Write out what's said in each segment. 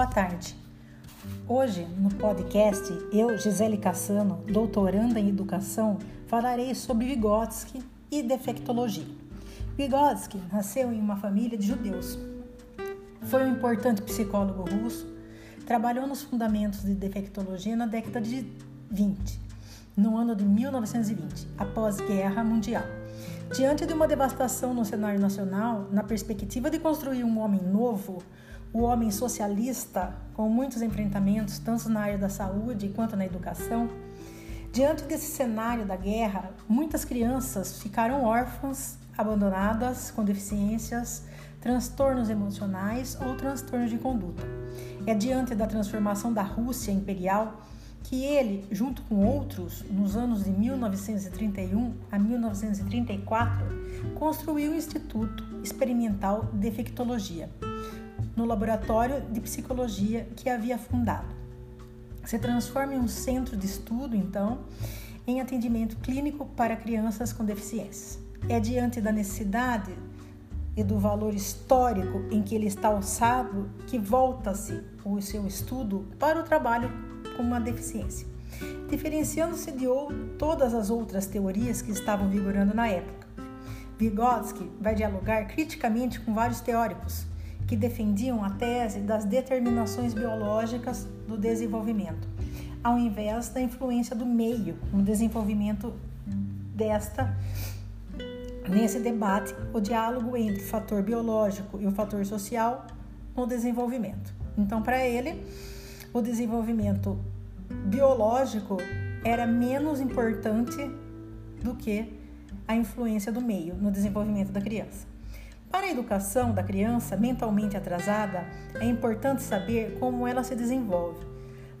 Boa tarde. Hoje, no podcast, eu, Gisele Cassano, doutoranda em educação, falarei sobre Vygotsky e defectologia. Vygotsky nasceu em uma família de judeus. Foi um importante psicólogo russo, trabalhou nos fundamentos de defectologia na década de 20, no ano de 1920, após Guerra Mundial. Diante de uma devastação no cenário nacional, na perspectiva de construir um homem novo, o homem socialista, com muitos enfrentamentos, tanto na área da saúde quanto na educação, diante desse cenário da guerra, muitas crianças ficaram órfãs, abandonadas, com deficiências, transtornos emocionais ou transtornos de conduta. É diante da transformação da Rússia imperial que ele, junto com outros, nos anos de 1931 a 1934, construiu o Instituto Experimental de Defectologia, no laboratório de psicologia que havia fundado. Se transforma em um centro de estudo, então, em atendimento clínico para crianças com deficiências. É diante da necessidade e do valor histórico em que ele está alçado que volta-se o seu estudo para o trabalho com uma deficiência, diferenciando-se de todas as outras teorias que estavam vigorando na época. Vygotsky vai dialogar criticamente com vários teóricos que defendiam a tese das determinações biológicas do desenvolvimento, ao invés da influência do meio no desenvolvimento desta Nesse debate, o diálogo entre o fator biológico e o fator social no desenvolvimento. Então, para ele, o desenvolvimento biológico era menos importante do que a influência do meio no desenvolvimento da criança. Para a educação da criança mentalmente atrasada, é importante saber como ela se desenvolve.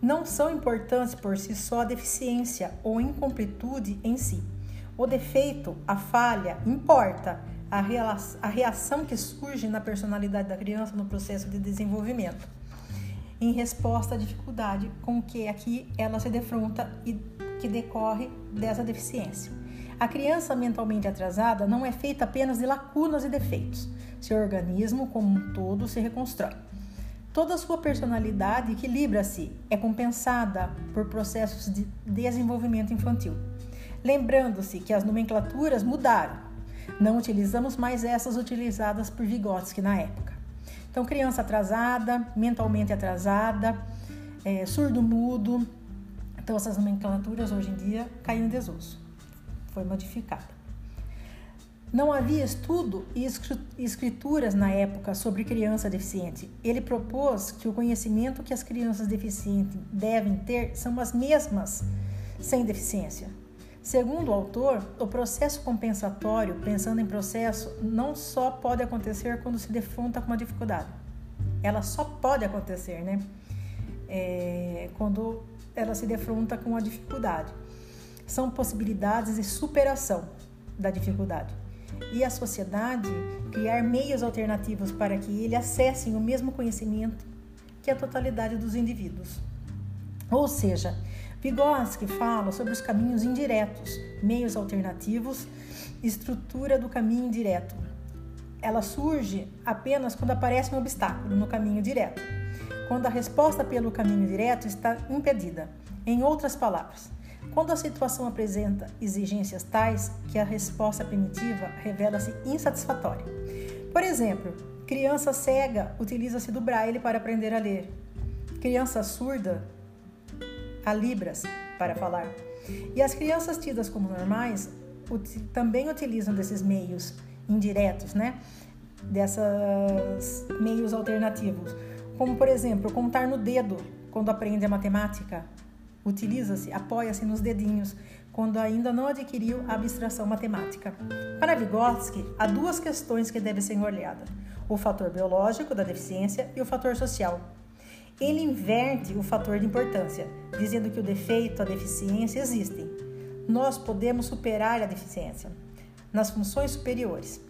Não são importantes por si só a deficiência ou incompletude em si. O defeito, a falha, importa a reação que surge na personalidade da criança no processo de desenvolvimento em resposta à dificuldade com que aqui ela se defronta e que decorre dessa deficiência. A criança mentalmente atrasada não é feita apenas de lacunas e defeitos. Seu organismo, como um todo, se reconstrói. Toda a sua personalidade equilibra-se, é compensada por processos de desenvolvimento infantil. Lembrando-se que as nomenclaturas mudaram. Não utilizamos mais essas utilizadas por Vygotsky na época. Então, criança atrasada, mentalmente atrasada, é, surdo-mudo. Então, essas nomenclaturas hoje em dia caíram em desuso. Foi modificada. Não havia estudo e escrituras na época sobre criança deficiente. Ele propôs que o conhecimento que as crianças deficientes devem ter são as mesmas sem deficiência. Segundo o autor, o processo compensatório, pensando em processo, não só pode acontecer quando se defronta com uma dificuldade. Ela só pode acontecer, né? É, quando ela se defronta com uma dificuldade. São possibilidades de superação da dificuldade. E a sociedade criar meios alternativos para que ele acessem o mesmo conhecimento que a totalidade dos indivíduos. Ou seja, Vygotsky fala sobre os caminhos indiretos, meios alternativos, estrutura do caminho direto. Ela surge apenas quando aparece um obstáculo no caminho direto, quando a resposta pelo caminho direto está impedida. Em outras palavras, quando a situação apresenta exigências tais que a resposta primitiva revela-se insatisfatória. Por exemplo, criança cega utiliza-se do braille para aprender a ler. Criança surda a libras para falar. E as crianças tidas como normais também utilizam desses meios indiretos, né? Desses meios alternativos. Como, por exemplo, contar no dedo quando aprende a matemática. Utiliza-se, apoia-se nos dedinhos quando ainda não adquiriu a abstração matemática. Para Vygotsky, há duas questões que devem ser olhadas: o fator biológico da deficiência e o fator social ele inverte o fator de importância, dizendo que o defeito, a deficiência existem. Nós podemos superar a deficiência nas funções superiores.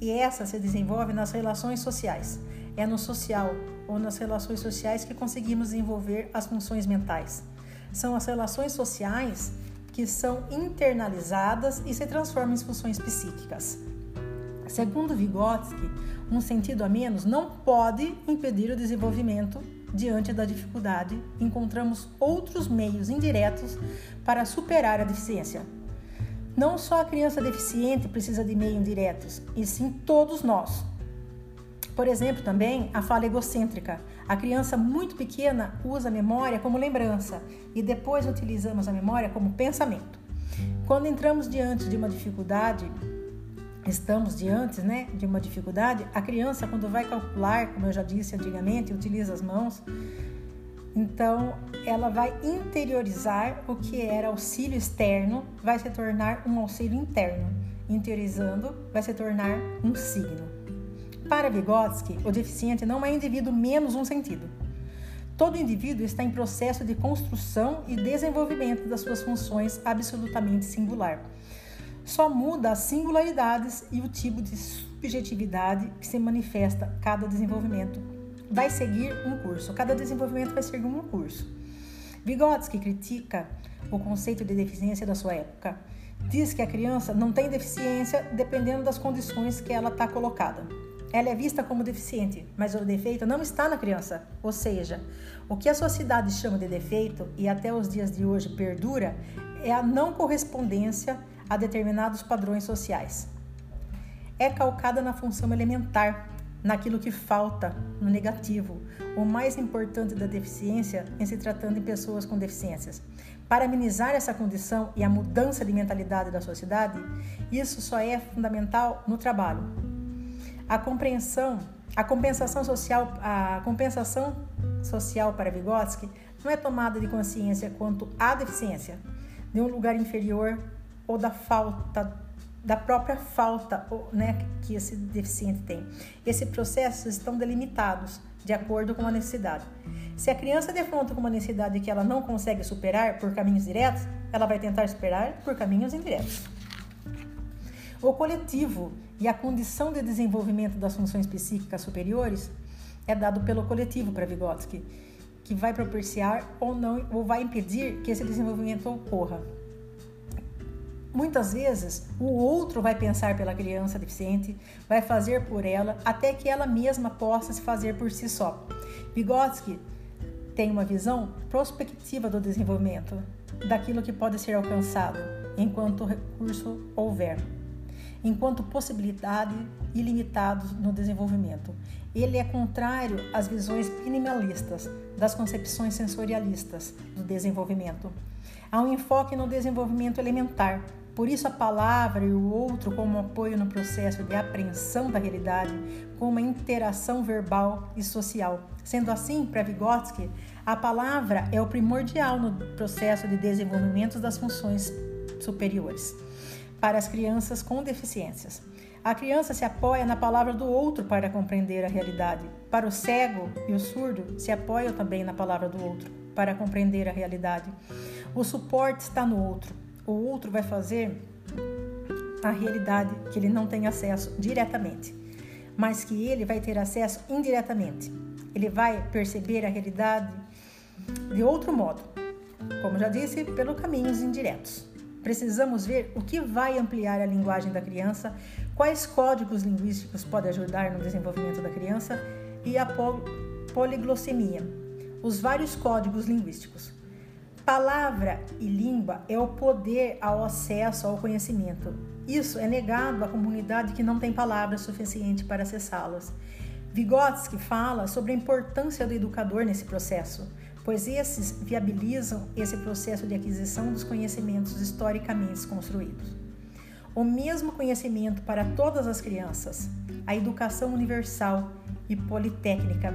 E essa se desenvolve nas relações sociais. É no social ou nas relações sociais que conseguimos desenvolver as funções mentais. São as relações sociais que são internalizadas e se transformam em funções psíquicas. Segundo Vygotsky, um sentido a menos não pode impedir o desenvolvimento diante da dificuldade, encontramos outros meios indiretos para superar a deficiência. Não só a criança deficiente precisa de meios indiretos, e sim todos nós. Por exemplo, também a fala egocêntrica. A criança muito pequena usa a memória como lembrança e depois utilizamos a memória como pensamento. Quando entramos diante de uma dificuldade, estamos diante né, de uma dificuldade, a criança, quando vai calcular, como eu já disse antigamente, utiliza as mãos, então ela vai interiorizar o que era auxílio externo, vai se tornar um auxílio interno. Interiorizando, vai se tornar um signo. Para Vygotsky, o deficiente não é indivíduo menos um sentido. Todo indivíduo está em processo de construção e desenvolvimento das suas funções absolutamente singular só muda as singularidades e o tipo de subjetividade que se manifesta cada desenvolvimento. Vai seguir um curso, cada desenvolvimento vai seguir um curso. Vygotsky critica o conceito de deficiência da sua época. Diz que a criança não tem deficiência dependendo das condições que ela está colocada. Ela é vista como deficiente, mas o defeito não está na criança. Ou seja, o que a sociedade chama de defeito e até os dias de hoje perdura é a não correspondência a determinados padrões sociais. É calcada na função elementar, naquilo que falta, no negativo, o mais importante da deficiência em se tratando de pessoas com deficiências. Para amenizar essa condição e a mudança de mentalidade da sociedade, isso só é fundamental no trabalho. A compreensão, a compensação social, a compensação social para Vygotsky não é tomada de consciência quanto à deficiência, de um lugar inferior ou da falta da própria falta né, que esse deficiente tem. Esses processos estão delimitados de acordo com a necessidade. Se a criança defronta com uma necessidade que ela não consegue superar por caminhos diretos, ela vai tentar superar por caminhos indiretos. O coletivo e a condição de desenvolvimento das funções psíquicas superiores é dado pelo coletivo para Vygotsky, que vai propiciar ou não ou vai impedir que esse desenvolvimento ocorra. Muitas vezes, o outro vai pensar pela criança deficiente, vai fazer por ela, até que ela mesma possa se fazer por si só. Vygotsky tem uma visão prospectiva do desenvolvimento, daquilo que pode ser alcançado, enquanto recurso houver, enquanto possibilidade ilimitados no desenvolvimento. Ele é contrário às visões minimalistas das concepções sensorialistas do desenvolvimento. Há um enfoque no desenvolvimento elementar, por isso, a palavra e o outro como apoio no processo de apreensão da realidade, como uma interação verbal e social. Sendo assim, para Vygotsky, a palavra é o primordial no processo de desenvolvimento das funções superiores para as crianças com deficiências. A criança se apoia na palavra do outro para compreender a realidade. Para o cego e o surdo, se apoiam também na palavra do outro para compreender a realidade. O suporte está no outro o outro vai fazer a realidade que ele não tem acesso diretamente, mas que ele vai ter acesso indiretamente. Ele vai perceber a realidade de outro modo, como já disse, pelos caminhos indiretos. Precisamos ver o que vai ampliar a linguagem da criança, quais códigos linguísticos podem ajudar no desenvolvimento da criança e a poliglossemia, os vários códigos linguísticos. Palavra e língua é o poder ao acesso ao conhecimento. Isso é negado à comunidade que não tem palavras suficientes para acessá-las. Vygotsky fala sobre a importância do educador nesse processo, pois esses viabilizam esse processo de aquisição dos conhecimentos historicamente construídos. O mesmo conhecimento para todas as crianças, a educação universal e politécnica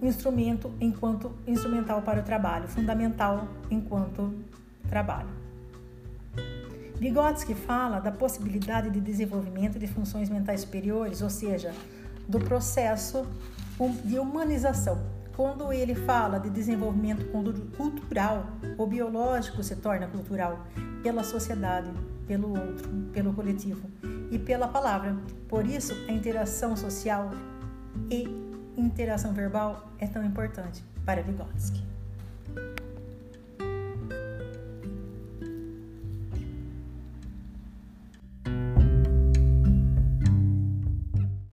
instrumento enquanto instrumental para o trabalho, fundamental enquanto trabalho. Vygotsky fala da possibilidade de desenvolvimento de funções mentais superiores, ou seja, do processo de humanização. Quando ele fala de desenvolvimento cultural, o biológico se torna cultural pela sociedade, pelo outro, pelo coletivo e pela palavra. Por isso, a interação social e interação verbal é tão importante para Vygotsky.